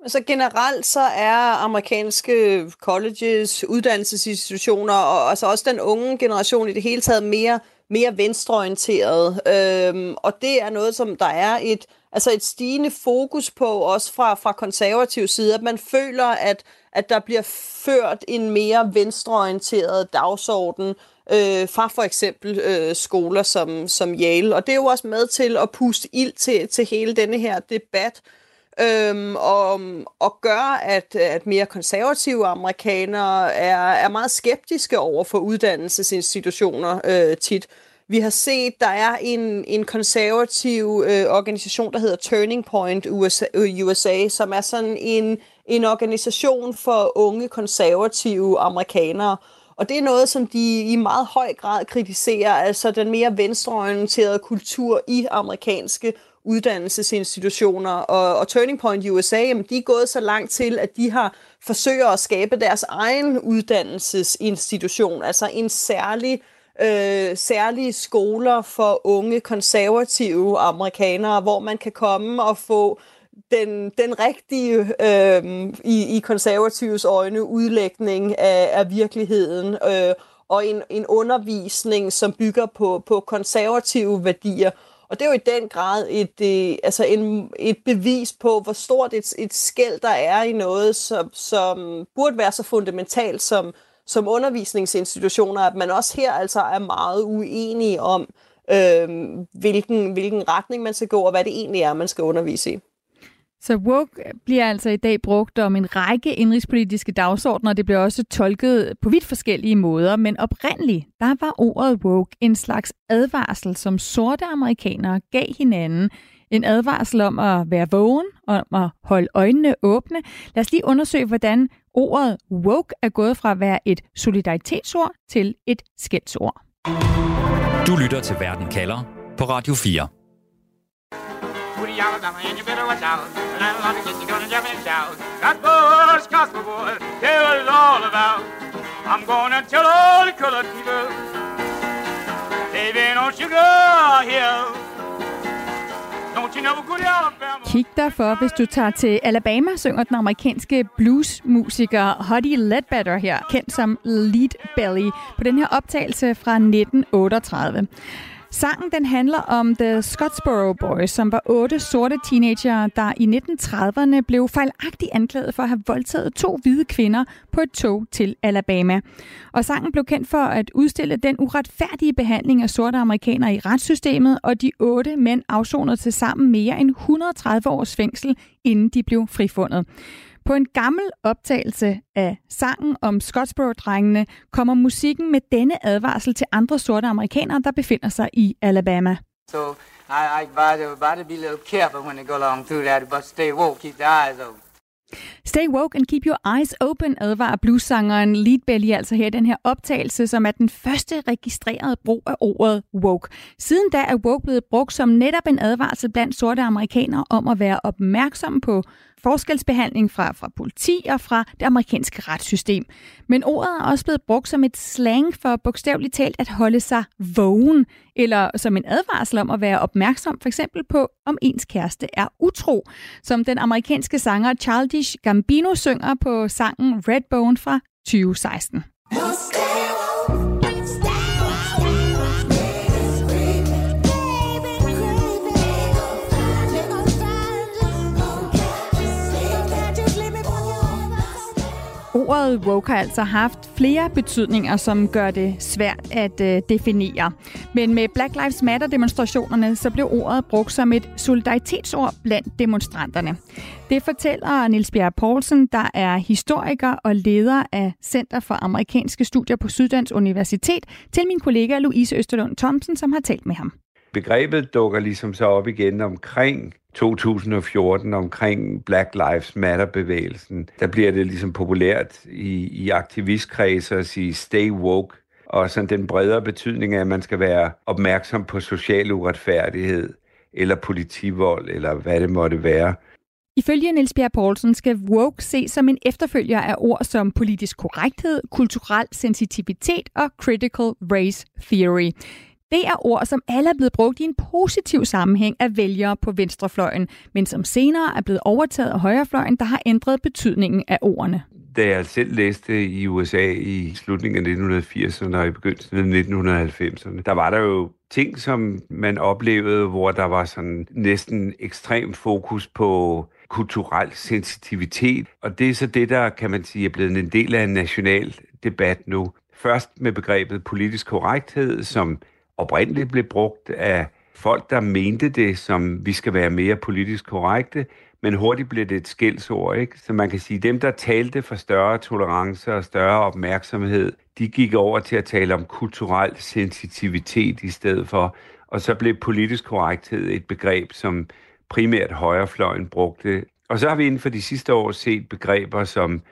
Altså generelt så er amerikanske colleges, uddannelsesinstitutioner og altså også den unge generation i det hele taget mere mere venstreorienteret. Øhm, og det er noget, som der er et, altså et stigende fokus på, også fra, fra konservativ side, at man føler, at, at der bliver ført en mere venstreorienteret dagsorden øh, fra for eksempel øh, skoler som, som Yale. Og det er jo også med til at puste ild til, til hele denne her debat, øhm, og, og gør, at, at mere konservative amerikanere er, er meget skeptiske over for uddannelsesinstitutioner øh, tit. Vi har set, der er en, en konservativ øh, organisation, der hedder Turning Point USA, øh, USA, som er sådan en, en organisation for unge konservative amerikanere. Og det er noget, som de i meget høj grad kritiserer, altså den mere venstreorienterede kultur i amerikanske uddannelsesinstitutioner. Og, og Turning Point USA, jamen, de er gået så langt til, at de har forsøger at skabe deres egen uddannelsesinstitution, altså en særlig øh, særlige skoler for unge konservative amerikanere, hvor man kan komme og få den, den rigtige, øh, i, i konservatives øjne, udlægning af, af virkeligheden, øh, og en, en undervisning, som bygger på, på konservative værdier. Og det er jo i den grad et, øh, altså en, et bevis på, hvor stort et, et skæld der er i noget, som, som burde være så fundamentalt som, som undervisningsinstitutioner, at man også her altså er meget uenige om, øh, hvilken, hvilken retning man skal gå, og hvad det egentlig er, man skal undervise i. Så woke bliver altså i dag brugt om en række indrigspolitiske dagsordner, det bliver også tolket på vidt forskellige måder, men oprindeligt, der var ordet woke en slags advarsel, som sorte amerikanere gav hinanden. En advarsel om at være vågen, om at holde øjnene åbne. Lad os lige undersøge, hvordan ordet woke er gået fra at være et solidaritetsord til et skældsord. Du lytter til Verden kalder på Radio 4. Alabama, and you better watch out. The landlord gets you gonna jump and shout. That bush gospel boy, tell what all about. I'm gonna tell all the colored people, they've been on sugar here. Kig derfor, hvis du tager til Alabama, synger den amerikanske bluesmusiker Huddy Ledbetter her, kendt som Lead Belly, på den her optagelse fra 1938. Sangen den handler om The Scottsboro Boys, som var otte sorte teenager, der i 1930'erne blev fejlagtigt anklaget for at have voldtaget to hvide kvinder på et tog til Alabama. Og sangen blev kendt for at udstille den uretfærdige behandling af sorte amerikanere i retssystemet, og de otte mænd afsonede til sammen mere end 130 års fængsel, inden de blev frifundet. På en gammel optagelse af sangen om Scottsboro-drengene kommer musikken med denne advarsel til andre sorte amerikanere, der befinder sig i Alabama. So I, I advise everybody to be a little careful when they go along through that, but stay woke, keep their eyes open. Stay woke and keep your eyes open, advarer bluessangeren Lead Belly altså her den her optagelse, som er den første registrerede brug af ordet woke. Siden da er woke blevet brugt som netop en advarsel blandt sorte amerikanere om at være opmærksom på forskelsbehandling fra, fra politi og fra det amerikanske retssystem. Men ordet er også blevet brugt som et slang for bogstaveligt talt at holde sig vågen, eller som en advarsel om at være opmærksom for eksempel på, om ens kæreste er utro, som den amerikanske sanger Childish Gambino synger på sangen Redbone fra 2016. Ordet woke har altså haft flere betydninger, som gør det svært at øh, definere. Men med Black Lives Matter-demonstrationerne, så blev ordet brugt som et solidaritetsord blandt demonstranterne. Det fortæller Niels Bjerre Poulsen, der er historiker og leder af Center for Amerikanske Studier på Syddansk Universitet, til min kollega Louise Østerlund Thomsen, som har talt med ham. Begrebet dukker ligesom så op igen omkring 2014 omkring Black Lives Matter-bevægelsen, der bliver det ligesom populært i, i aktivistkredse at sige stay woke, og sådan den bredere betydning af, at man skal være opmærksom på social uretfærdighed, eller politivold, eller hvad det måtte være. Ifølge Niels Bjerg Poulsen skal woke ses som en efterfølger af ord som politisk korrekthed, kulturel sensitivitet og critical race theory. Det er ord, som alle er blevet brugt i en positiv sammenhæng af vælgere på venstrefløjen, men som senere er blevet overtaget af højrefløjen, der har ændret betydningen af ordene. Da jeg selv læste i USA i slutningen af 1980'erne og i begyndelsen af 1990'erne, der var der jo ting, som man oplevede, hvor der var sådan næsten ekstrem fokus på kulturel sensitivitet. Og det er så det, der kan man sige er blevet en del af en national debat nu. Først med begrebet politisk korrekthed, som oprindeligt blev brugt af folk, der mente det, som vi skal være mere politisk korrekte, men hurtigt blev det et skældsord, ikke? Så man kan sige, dem, der talte for større tolerance og større opmærksomhed, de gik over til at tale om kulturel sensitivitet i stedet for, og så blev politisk korrekthed et begreb, som primært højrefløjen brugte. Og så har vi inden for de sidste år set begreber som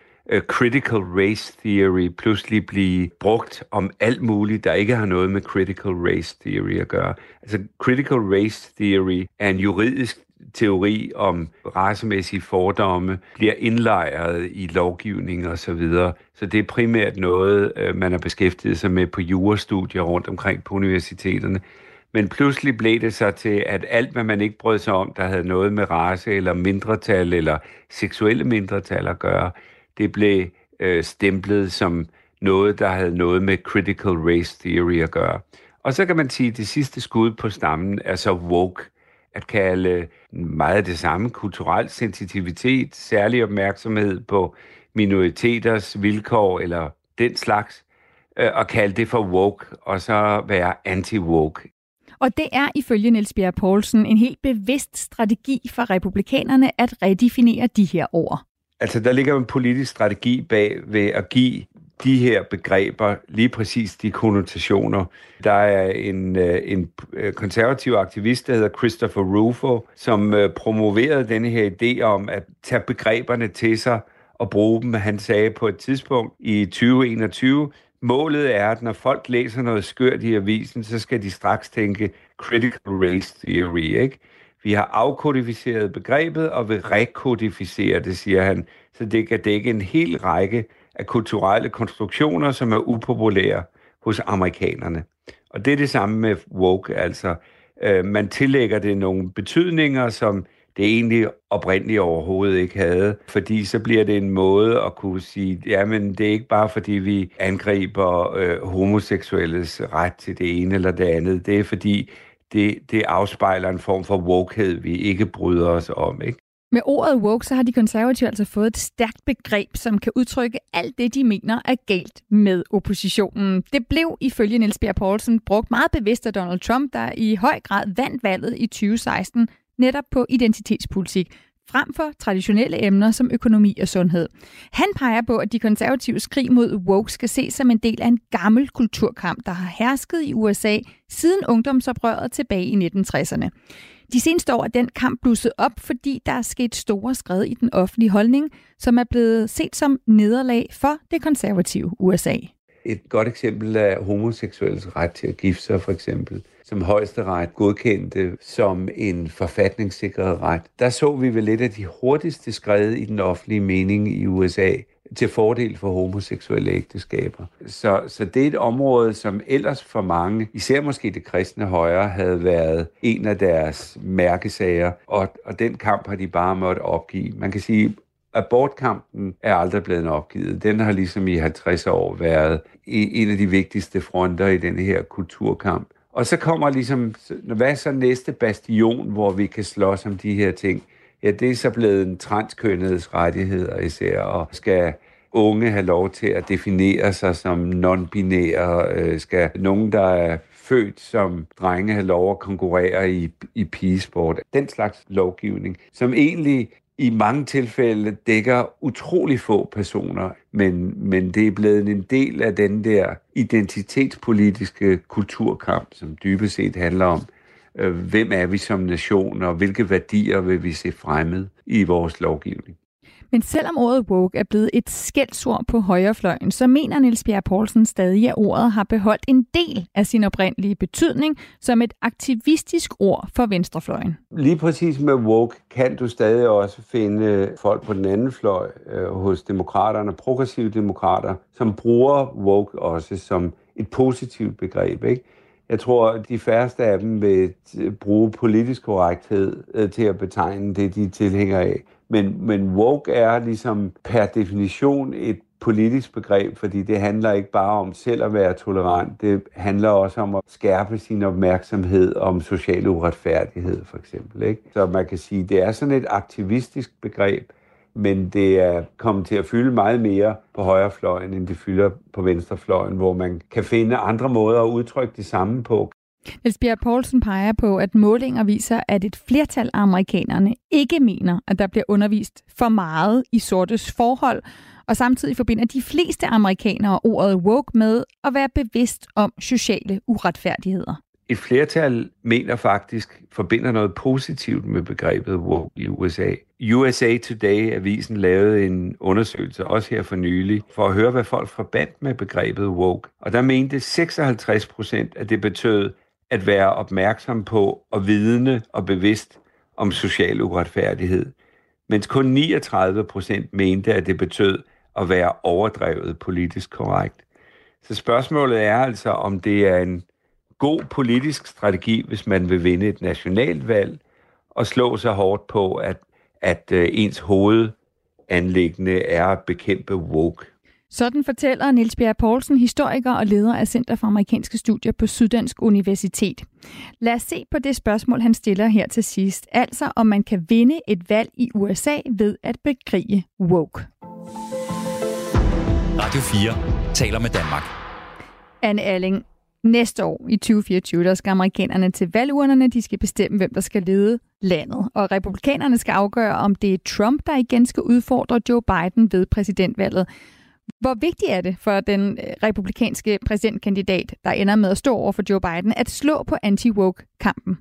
critical race theory pludselig blive brugt om alt muligt, der ikke har noget med critical race theory at gøre. Altså critical race theory er en juridisk teori om racemæssige fordomme bliver indlejret i lovgivning og så videre. Så det er primært noget, øh, man har beskæftiget sig med på jurastudier rundt omkring på universiteterne. Men pludselig blev det så til, at alt, hvad man ikke brød sig om, der havde noget med race eller mindretal eller seksuelle mindretal at gøre, det blev øh, stemplet som noget, der havde noget med critical race theory at gøre. Og så kan man sige, at det sidste skud på stammen er så woke, at kalde meget det samme kulturel sensitivitet, særlig opmærksomhed på minoriteters vilkår eller den slags, øh, og kalde det for woke, og så være anti-woke. Og det er ifølge Niels Bjerg Poulsen en helt bevidst strategi for republikanerne at redefinere de her ord. Altså, der ligger en politisk strategi bag ved at give de her begreber, lige præcis de konnotationer. Der er en, øh, en øh, konservativ aktivist, der hedder Christopher Rufo, som øh, promoverede denne her idé om at tage begreberne til sig og bruge dem. Han sagde på et tidspunkt i 2021, målet er, at når folk læser noget skørt i avisen, så skal de straks tænke critical race theory, ikke? Vi har afkodificeret begrebet og vil rekodificere det, siger han, så det kan dække en hel række af kulturelle konstruktioner, som er upopulære hos amerikanerne. Og det er det samme med woke, altså øh, man tillægger det nogle betydninger, som det egentlig oprindeligt overhovedet ikke havde, fordi så bliver det en måde at kunne sige, jamen det er ikke bare fordi vi angriber øh, homoseksuelles ret til det ene eller det andet, det er fordi det, det afspejler en form for wokehed, vi ikke bryder os om. Ikke? Med ordet woke, så har de konservative altså fået et stærkt begreb, som kan udtrykke alt det, de mener er galt med oppositionen. Det blev ifølge Niels Bjerg Poulsen brugt meget bevidst af Donald Trump, der i høj grad vandt valget i 2016 netop på identitetspolitik, frem for traditionelle emner som økonomi og sundhed. Han peger på, at de konservative krig mod woke skal ses som en del af en gammel kulturkamp, der har hersket i USA siden ungdomsoprøret tilbage i 1960'erne. De seneste år er den kamp blusset op, fordi der er sket store skred i den offentlige holdning, som er blevet set som nederlag for det konservative USA. Et godt eksempel er homoseksuelles ret til at gifte sig, for eksempel, som højesteret godkendte som en forfatningssikret ret. Der så vi vel lidt af de hurtigste skred i den offentlige mening i USA til fordel for homoseksuelle ægteskaber. Så, så det er et område, som ellers for mange, især måske det kristne højre, havde været en af deres mærkesager, og, og den kamp har de bare måttet opgive. Man kan sige, abortkampen er aldrig blevet opgivet. Den har ligesom i 50 år været en af de vigtigste fronter i den her kulturkamp. Og så kommer ligesom, hvad er så næste bastion, hvor vi kan slås om de her ting? Ja, det er så blevet en transkønnedes rettigheder især, og skal unge have lov til at definere sig som non-binære? Øh, skal nogen, der er født som drenge, have lov at konkurrere i, i pigesport? Den slags lovgivning, som egentlig i mange tilfælde dækker utrolig få personer, men, men det er blevet en del af den der identitetspolitiske kulturkamp, som dybest set handler om, øh, hvem er vi som nation, og hvilke værdier vil vi se fremmed i vores lovgivning. Men selvom ordet woke er blevet et skældsord på højrefløjen, så mener Niels Bjerg Poulsen stadig, at ordet har beholdt en del af sin oprindelige betydning som et aktivistisk ord for venstrefløjen. Lige præcis med woke kan du stadig også finde folk på den anden fløj øh, hos demokraterne, progressive demokrater, som bruger woke også som et positivt begreb. Ikke? Jeg tror, at de færreste af dem vil bruge politisk korrekthed øh, til at betegne det, de tilhænger af. Men, men woke er ligesom per definition et politisk begreb, fordi det handler ikke bare om selv at være tolerant, det handler også om at skærpe sin opmærksomhed om social uretfærdighed, for eksempel. Ikke? Så man kan sige, det er sådan et aktivistisk begreb, men det er kommet til at fylde meget mere på højrefløjen, end det fylder på venstrefløjen, hvor man kan finde andre måder at udtrykke det samme på. Niels Bjerg Poulsen peger på, at målinger viser, at et flertal af amerikanerne ikke mener, at der bliver undervist for meget i sortes forhold, og samtidig forbinder de fleste amerikanere ordet woke med at være bevidst om sociale uretfærdigheder. Et flertal mener faktisk, forbinder noget positivt med begrebet woke i USA. USA Today, avisen, lavede en undersøgelse, også her for nylig, for at høre, hvad folk forbandt med begrebet woke. Og der mente 56 procent, at det betød at være opmærksom på og vidne og bevidst om social uretfærdighed, mens kun 39 procent mente, at det betød at være overdrevet politisk korrekt. Så spørgsmålet er altså, om det er en god politisk strategi, hvis man vil vinde et nationalt valg, og slå sig hårdt på, at, at øh, ens hovedanlæggende er at bekæmpe woke. Sådan fortæller Niels Bjerg Poulsen, historiker og leder af Center for Amerikanske Studier på Syddansk Universitet. Lad os se på det spørgsmål, han stiller her til sidst. Altså, om man kan vinde et valg i USA ved at begrige woke. Radio 4 taler med Danmark. Anne Alling, næste år i 2024, der skal amerikanerne til valgurnerne. De skal bestemme, hvem der skal lede landet. Og republikanerne skal afgøre, om det er Trump, der igen skal udfordre Joe Biden ved præsidentvalget. Hvor vigtigt er det for den øh, republikanske præsidentkandidat, der ender med at stå over for Joe Biden, at slå på anti-woke-kampen?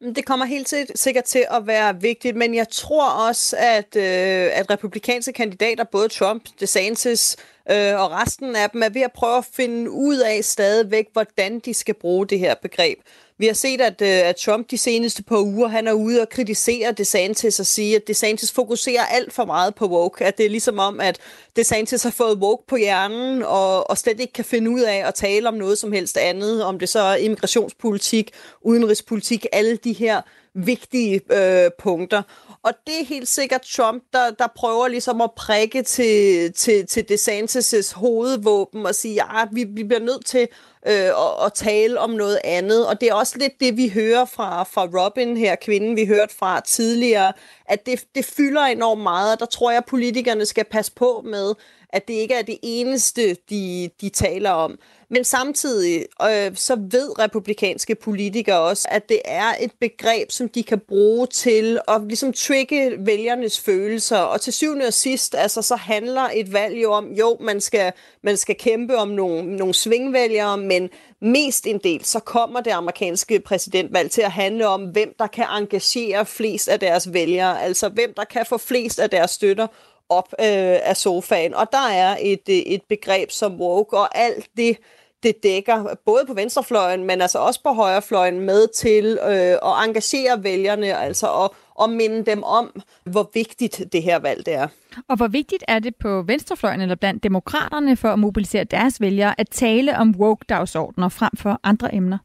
Mm, det kommer helt sikkert til at være vigtigt, men jeg tror også, at, øh, at republikanske kandidater, både Trump, DeSantis øh, og resten af dem, er ved at prøve at finde ud af stadigvæk, hvordan de skal bruge det her begreb. Vi har set, at, øh, at Trump de seneste par uger, han er ude og kritisere DeSantis og sige, at DeSantis fokuserer alt for meget på woke. At det er ligesom om, at DeSantis har fået woke på hjernen og, og slet ikke kan finde ud af at tale om noget som helst andet. Om det så er immigrationspolitik, udenrigspolitik, alle de her vigtige øh, punkter. Og det er helt sikkert Trump, der, der prøver ligesom at prikke til, til, til DeSantis' hovedvåben og sige, ja, vi, vi bliver nødt til øh, og, og tale om noget andet. Og det er også lidt det, vi hører fra, fra Robin her, kvinden vi hørte fra tidligere, at det, det fylder enormt meget, og der tror jeg, at politikerne skal passe på med, at det ikke er det eneste, de, de taler om. Men samtidig øh, så ved republikanske politikere også, at det er et begreb, som de kan bruge til at ligesom trigge vælgernes følelser. Og til syvende og sidst, altså, så handler et valg jo om, jo, man skal, man skal kæmpe om nogle, nogle svingvælgere, men mest en del, så kommer det amerikanske præsidentvalg til at handle om, hvem der kan engagere flest af deres vælgere, altså hvem der kan få flest af deres støtter op øh, af sofaen. Og der er et, øh, et begreb som woke, og alt det, det dækker, både på venstrefløjen, men altså også på højrefløjen, med til øh, at engagere vælgerne, altså at, at minde dem om, hvor vigtigt det her valg det er. Og hvor vigtigt er det på venstrefløjen eller blandt demokraterne for at mobilisere deres vælgere at tale om woke-dagsordner frem for andre emner?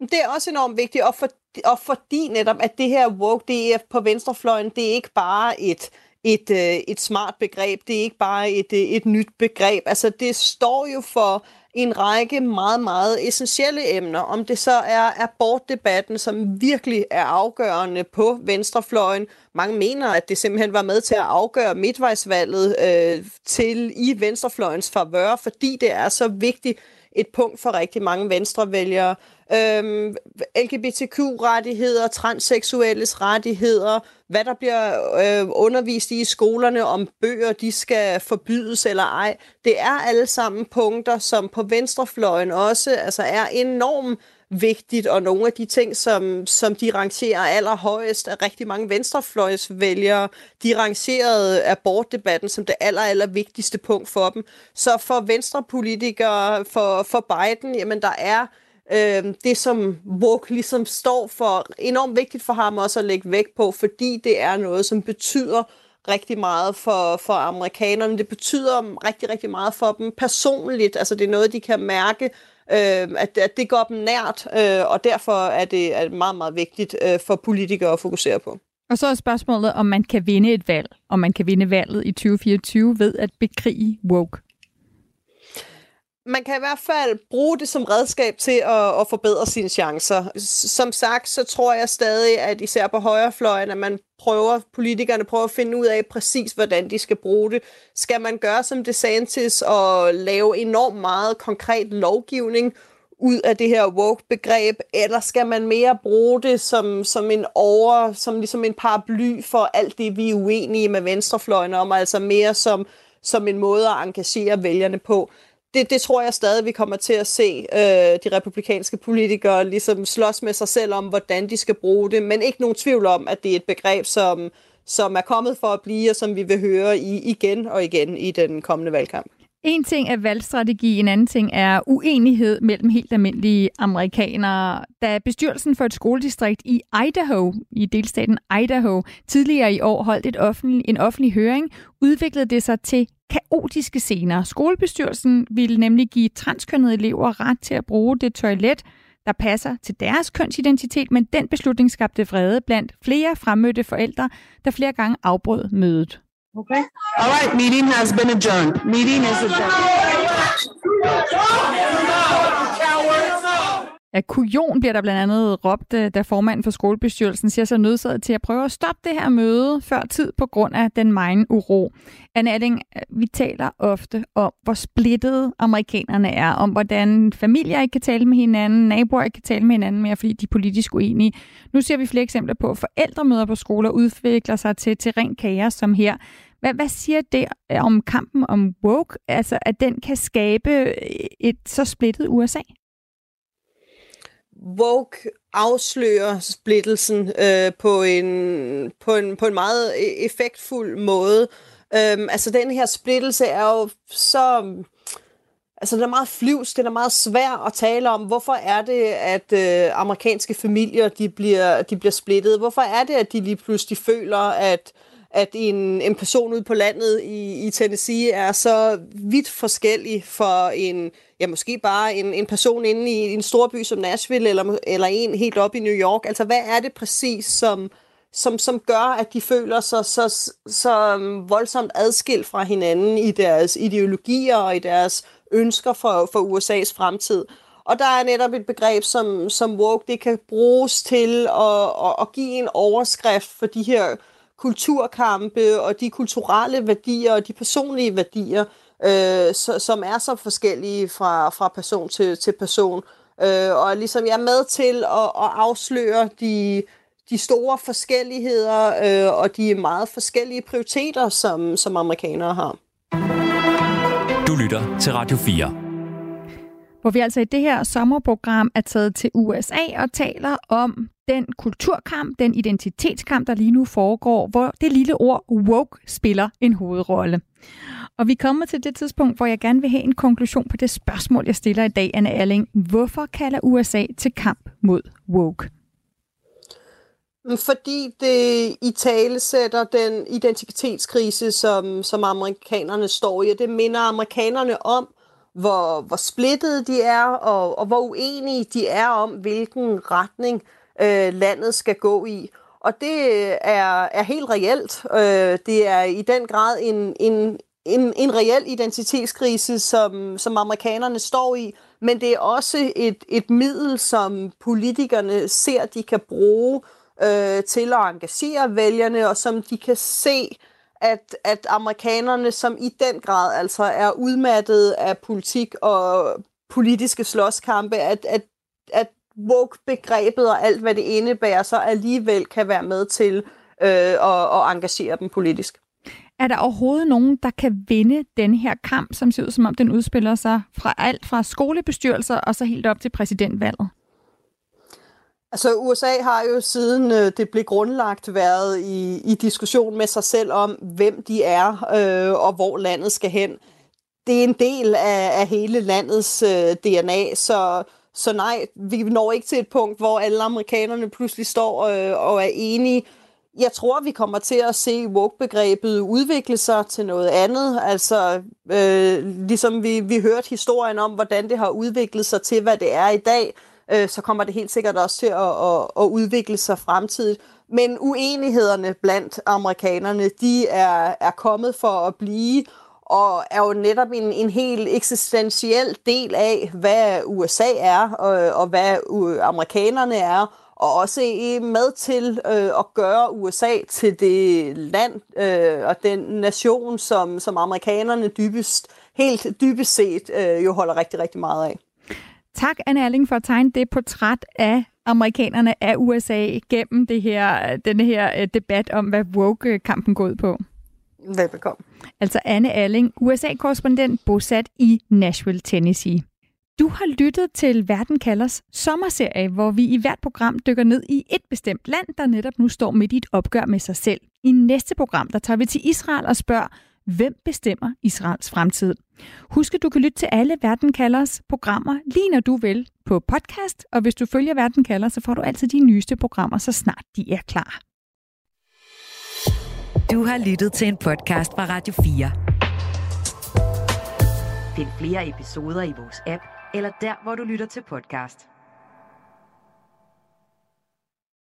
Det er også enormt vigtigt, og, for, og fordi netop, at det her woke, er på venstrefløjen, det er ikke bare et et, øh, et smart begreb. Det er ikke bare et, øh, et nyt begreb. Altså, det står jo for en række meget, meget essentielle emner. Om det så er abortdebatten, som virkelig er afgørende på venstrefløjen. Mange mener, at det simpelthen var med til at afgøre midtvejsvalget øh, til i venstrefløjens favør, fordi det er så vigtigt et punkt for rigtig mange venstrevælgere. Øhm, LGBTQ-rettigheder, transseksuelles rettigheder, hvad der bliver øh, undervist i i skolerne, om bøger de skal forbydes eller ej. Det er alle sammen punkter, som på venstrefløjen også altså er enormt vigtigt, og nogle af de ting, som, som de rangerer allerhøjest af rigtig mange venstrefløjsvælgere, de rangerede abortdebatten som det aller, aller vigtigste punkt for dem. Så for venstrepolitikere, for, for Biden, jamen der er øh, det, som woke ligesom står for, enormt vigtigt for ham også at lægge vægt på, fordi det er noget, som betyder rigtig meget for, for amerikanerne. Det betyder rigtig, rigtig meget for dem personligt. Altså det er noget, de kan mærke, øh, at, at det går dem nært, øh, og derfor er det, er meget, meget vigtigt øh, for politikere at fokusere på. Og så er spørgsmålet, om man kan vinde et valg, om man kan vinde valget i 2024 ved at bekrige woke man kan i hvert fald bruge det som redskab til at, at forbedre sine chancer. Som sagt, så tror jeg stadig, at især på højrefløjen, at man prøver, politikerne prøver at finde ud af præcis, hvordan de skal bruge det. Skal man gøre som DeSantis og lave enormt meget konkret lovgivning ud af det her woke-begreb, eller skal man mere bruge det som, som en over, som ligesom en paraply for alt det, vi er uenige med venstrefløjen om, altså mere som, som en måde at engagere vælgerne på det, det tror jeg stadig, vi kommer til at se øh, de republikanske politikere ligesom slås med sig selv om, hvordan de skal bruge det, men ikke nogen tvivl om, at det er et begreb, som, som er kommet for at blive, og som vi vil høre i, igen og igen i den kommende valgkamp. En ting er valgstrategi, en anden ting er uenighed mellem helt almindelige amerikanere. Da bestyrelsen for et skoledistrikt i Idaho, i delstaten Idaho, tidligere i år holdt et offentlig, en offentlig høring, udviklede det sig til kaotiske scener. Skolebestyrelsen ville nemlig give transkønnede elever ret til at bruge det toilet, der passer til deres kønsidentitet, men den beslutning skabte vrede blandt flere fremmødte forældre, der flere gange afbrød mødet. Okay. All right, meeting has been adjourned. Meeting is adjourned. Ja, kujon bliver der blandt andet råbt, øh, da formanden for skolebestyrelsen siger sig nødsaget til at prøve at stoppe det her møde før tid på grund af den megen uro. Anne Alling, øh, vi taler ofte om, hvor splittede amerikanerne er, om hvordan familier ikke kan tale med hinanden, naboer ikke kan tale med hinanden mere, fordi de er politisk uenige. Nu ser vi flere eksempler på, at forældremøder på skoler udvikler sig til, til ren kaos som her. Hvad, hvad siger det øh, om kampen om woke, altså at den kan skabe et så splittet USA? Woke afslører splittelsen øh, på, en, på, en, på en meget e-, effektfuld måde. Øhm, altså den her splittelse er jo så... Altså den er meget flyvs, den er meget svær at tale om. Hvorfor er det, at øh, amerikanske familier de bliver, de bliver splittet? Hvorfor er det, at de lige pludselig føler, at at en, en person ude på landet i, i Tennessee er så vidt forskellig for en, ja, måske bare en, en person inde i en stor by som Nashville, eller, eller en helt op i New York. Altså, hvad er det præcis, som, som, som gør, at de føler sig så, så, så um, voldsomt adskilt fra hinanden i deres ideologier og i deres ønsker for, for USA's fremtid? Og der er netop et begreb som, som woke, det kan bruges til at, at, at give en overskrift for de her kulturkampe og de kulturelle værdier og de personlige værdier, øh, så, som er så forskellige fra, fra person til, til person. Øh, og ligesom jeg er med til at, at afsløre de, de store forskelligheder øh, og de meget forskellige prioriteter, som, som amerikanere har. Du lytter til Radio 4 hvor vi altså i det her sommerprogram er taget til USA og taler om den kulturkamp, den identitetskamp, der lige nu foregår, hvor det lille ord woke spiller en hovedrolle. Og vi kommer til det tidspunkt, hvor jeg gerne vil have en konklusion på det spørgsmål, jeg stiller i dag, Anne Erling. Hvorfor kalder USA til kamp mod woke? Fordi det i tale sætter den identitetskrise, som, som amerikanerne står i, og det minder amerikanerne om, hvor, hvor splittede de er, og, og hvor uenige de er om, hvilken retning øh, landet skal gå i. Og det øh, er, er helt reelt. Øh, det er i den grad en, en, en, en reel identitetskrise, som, som amerikanerne står i, men det er også et, et middel, som politikerne ser, de kan bruge øh, til at engagere vælgerne, og som de kan se at, at amerikanerne, som i den grad altså er udmattet af politik og politiske slåskampe, at, at, at woke-begrebet og alt, hvad det indebærer, så alligevel kan være med til øh, at, at engagere dem politisk. Er der overhovedet nogen, der kan vinde den her kamp, som ser ud som om den udspiller sig fra alt fra skolebestyrelser og så helt op til præsidentvalget? Altså USA har jo siden øh, det blev grundlagt været i, i diskussion med sig selv om, hvem de er øh, og hvor landet skal hen. Det er en del af, af hele landets øh, DNA, så, så nej, vi når ikke til et punkt, hvor alle amerikanerne pludselig står øh, og er enige. Jeg tror, vi kommer til at se woke-begrebet udvikle sig til noget andet. Altså, øh, ligesom vi, vi hørte historien om, hvordan det har udviklet sig til, hvad det er i dag, øh, så kommer det helt sikkert også til at, at, at udvikle sig fremtidigt. Men uenighederne blandt amerikanerne, de er, er kommet for at blive, og er jo netop en, en helt eksistentiel del af, hvad USA er, og, og hvad amerikanerne er, og også med til øh, at gøre USA til det land øh, og den nation, som, som amerikanerne dybest, helt dybest set øh, jo holder rigtig, rigtig meget af. Tak, Anne Erling, for at tegne det portræt af amerikanerne af USA gennem det her, denne her øh, debat om, hvad woke-kampen går ud på. Velbekomme. Altså Anne Alling, USA-korrespondent bosat i Nashville, Tennessee. Du har lyttet til Verden kalders sommerserie, hvor vi i hvert program dykker ned i et bestemt land, der netop nu står midt i et opgør med sig selv. I næste program, der tager vi til Israel og spørger, Hvem bestemmer Israels fremtid? Husk, at du kan lytte til alle Verden Kalders programmer, lige når du vil, på podcast. Og hvis du følger Verden Kalder, så får du altid de nyeste programmer, så snart de er klar. Du har lyttet til en podcast fra Radio 4. Find flere episoder i vores app, eller der, hvor du lytter til podcast.